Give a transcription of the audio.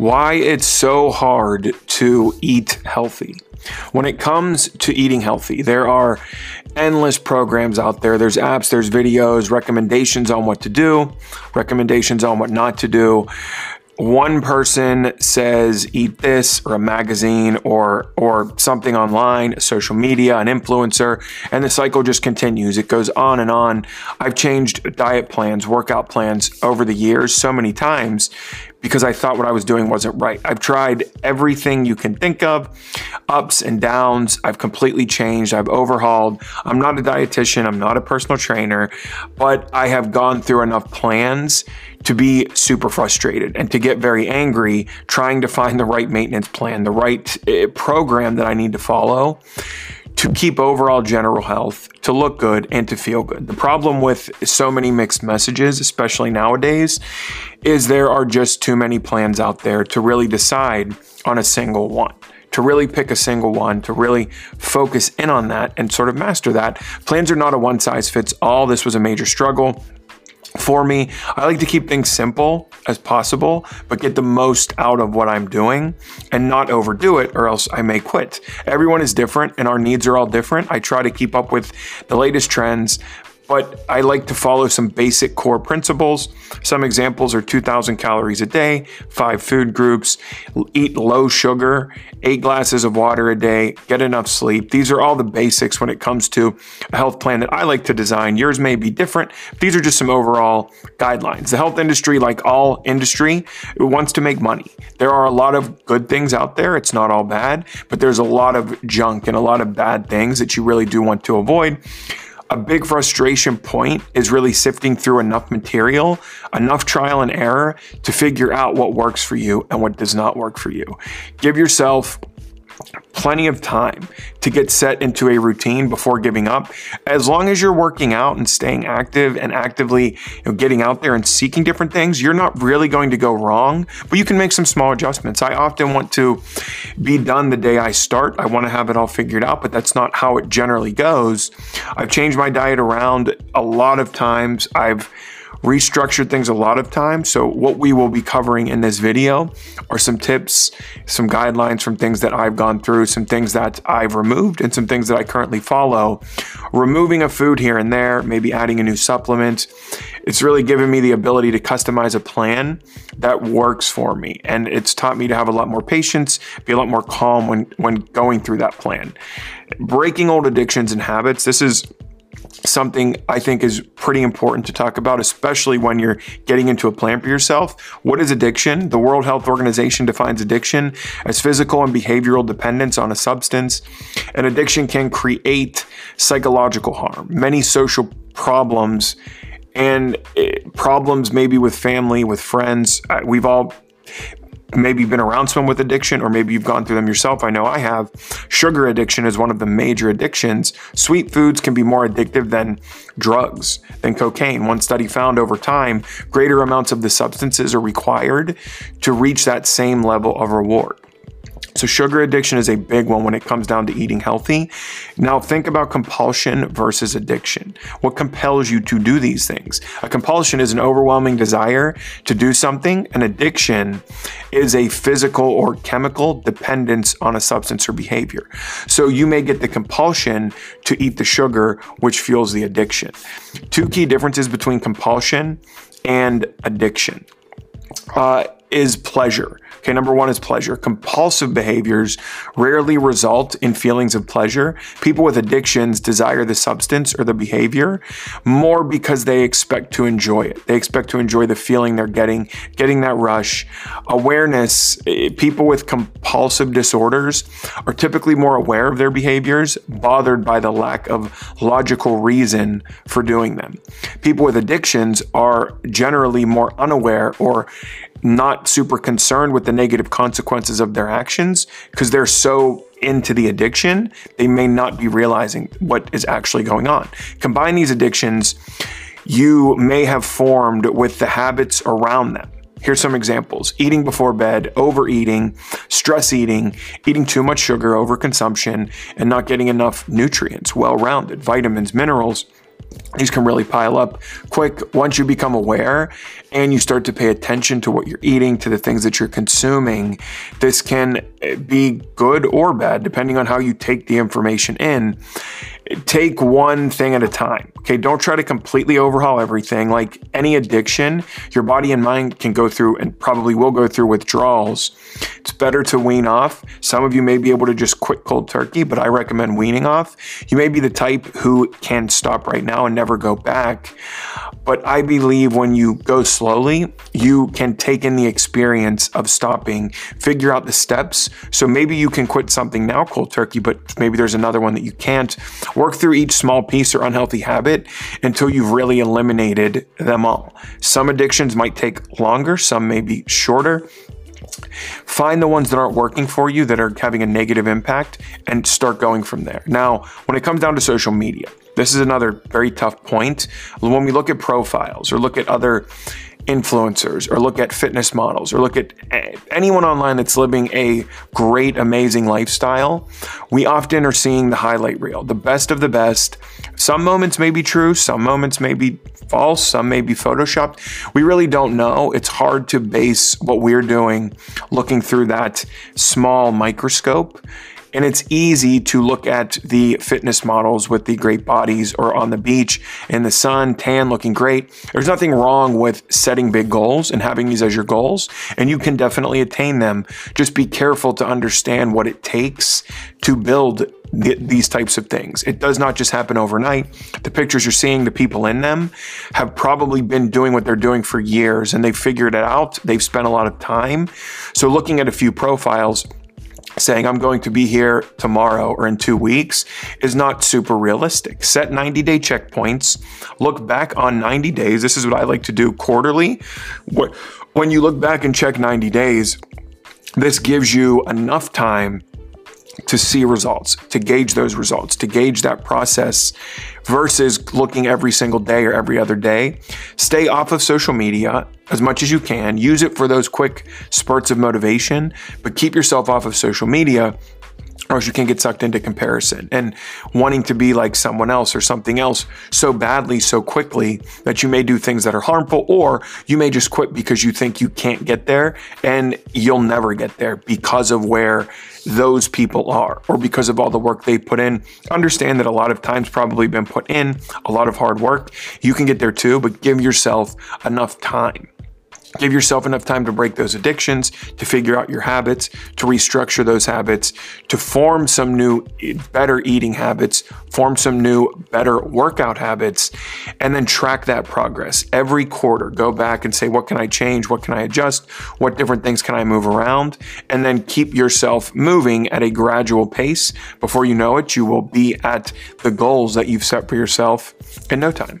why it's so hard to eat healthy. When it comes to eating healthy, there are endless programs out there. There's apps, there's videos, recommendations on what to do, recommendations on what not to do one person says eat this or a magazine or or something online social media an influencer and the cycle just continues it goes on and on i've changed diet plans workout plans over the years so many times because I thought what I was doing wasn't right. I've tried everything you can think of, ups and downs. I've completely changed. I've overhauled. I'm not a dietitian, I'm not a personal trainer, but I have gone through enough plans to be super frustrated and to get very angry trying to find the right maintenance plan, the right eh, program that I need to follow to keep overall general health, to look good, and to feel good. The problem with so many mixed messages, especially nowadays, is there are just too many plans out there to really decide on a single one. To really pick a single one, to really focus in on that and sort of master that. Plans are not a one size fits all. This was a major struggle for me, I like to keep things simple as possible, but get the most out of what I'm doing and not overdo it, or else I may quit. Everyone is different and our needs are all different. I try to keep up with the latest trends, but I like to follow some basic core principles. Some examples are 2,000 calories a day, five food groups, eat low sugar, eight glasses of water a day, get enough sleep. These are all the basics when it comes to a health plan that I like to design. Yours may be different. These are just some overall guidelines. The health industry, like all industry, wants to make money. There are a lot of good things out there. It's not all bad, but there's a lot of junk and a lot of bad things that you really do want to avoid a big frustration point is really sifting through enough material, enough trial and error to figure out what works for you and what does not work for you. Give yourself plenty of time to get set into a routine before giving up. As long as you're working out and staying active and actively you know, getting out there and seeking different things, you're not really going to go wrong, but you can make some small adjustments. I often want to be done the day I start. I want to have it all figured out, but that's not how it generally goes. I've changed my diet around a lot of times. I've restructured things a lot of times. So what we will be covering in this video are some tips, some guidelines from things that I've gone through, some things that I've removed and some things that I currently follow. Removing a food here and there, maybe adding a new supplement. It's really given me the ability to customize a plan that works for me. And it's taught me to have a lot more patience, be a lot more calm when, when going through that plan. Breaking old addictions and habits. This is something I think is pretty important to talk about, especially when you're getting into a plan for yourself. What is addiction? The World Health Organization defines addiction as physical and behavioral dependence on a substance. And addiction can create psychological harm, many social problems, and eh, problems maybe with family, with friends. Uh, we've all maybe you've been around someone with addiction or maybe you've gone through them yourself. I know I have. Sugar addiction is one of the major addictions. Sweet foods can be more addictive than drugs, than cocaine. One study found over time, greater amounts of the substances are required to reach that same level of reward. So, sugar addiction is a big one when it comes down to eating healthy. Now, think about compulsion versus addiction. What compels you to do these things? A compulsion is an overwhelming desire to do something. An addiction is a physical or chemical dependence on a substance or behavior. So, you may get the compulsion to eat the sugar, which fuels the addiction. Two key differences between compulsion and addiction. Uh, is pleasure. Okay, number one is pleasure. Compulsive behaviors rarely result in feelings of pleasure. People with addictions desire the substance or the behavior more because they expect to enjoy it. They expect to enjoy the feeling they're getting, getting that rush. Awareness, eh, people with compulsive disorders are typically more aware of their behaviors, bothered by the lack of logical reason for doing them. People with addictions are generally more unaware or not super concerned with the negative consequences of their actions because they're so into the addiction, they may not be realizing what is actually going on. Combine these addictions, you may have formed with the habits around them. Here's some examples eating before bed, overeating, stress eating, eating too much sugar, overconsumption, and not getting enough nutrients, well rounded, vitamins, minerals these can really pile up quick once you become aware and you start to pay attention to what you're eating, to the things that you're consuming. This can eh, be good or bad, depending on how you take the information in take one thing at a time. Okay, don't try to completely overhaul everything. Like any addiction, your body and mind can go through and probably will go through withdrawals. It's better to wean off. Some of you may be able to just quit cold turkey, but I recommend weaning off. You may be the type who can stop right now and never go back. But I believe when you go slowly, you can take in the experience of stopping, figure out the steps. So maybe you can quit something now cold turkey, but maybe there's another one that you can't Work through each small piece or unhealthy habit until you've really eliminated them all. Some addictions might take longer, some may be shorter. Find the ones that aren't working for you, that are having a negative impact, and start going from there. Now, when it comes down to social media, this is another very tough point. When we look at profiles or look at other influencers or look at fitness models or look at anyone online that's living a great, amazing lifestyle, we often are seeing the highlight reel, the best of the best. Some moments may be true, some moments may be false, some may be photoshopped. We really don't know. It's hard to base what we're doing looking through that small microscope and it's easy to look at the fitness models with the great bodies or on the beach in the sun, tan, looking great. There's nothing wrong with setting big goals and having these as your goals, and you can definitely attain them. Just be careful to understand what it takes to build these types of things. It does not just happen overnight. The pictures you're seeing, the people in them have probably been doing what they're doing for years and they've figured it out. They've spent a lot of time. So, looking at a few profiles, saying I'm going to be here tomorrow or in two weeks is not super realistic. Set 90 day checkpoints, look back on 90 days. This is what I like to do quarterly. When you look back and check 90 days, this gives you enough time to see results, to gauge those results, to gauge that process versus looking every single day or every other day. Stay off of social media as much as you can. Use it for those quick spurts of motivation, but keep yourself off of social media or you can get sucked into comparison and wanting to be like someone else or something else so badly, so quickly that you may do things that are harmful, or you may just quit because you think you can't get there and you'll never get there because of where those people are or because of all the work they put in. Understand that a lot of time's probably been put in, a lot of hard work. You can get there too, but give yourself enough time. Give yourself enough time to break those addictions, to figure out your habits, to restructure those habits, to form some new, better eating habits, form some new, better workout habits, and then track that progress. Every quarter, go back and say, what can I change? What can I adjust? What different things can I move around? And then keep yourself moving at a gradual pace. Before you know it, you will be at the goals that you've set for yourself in no time.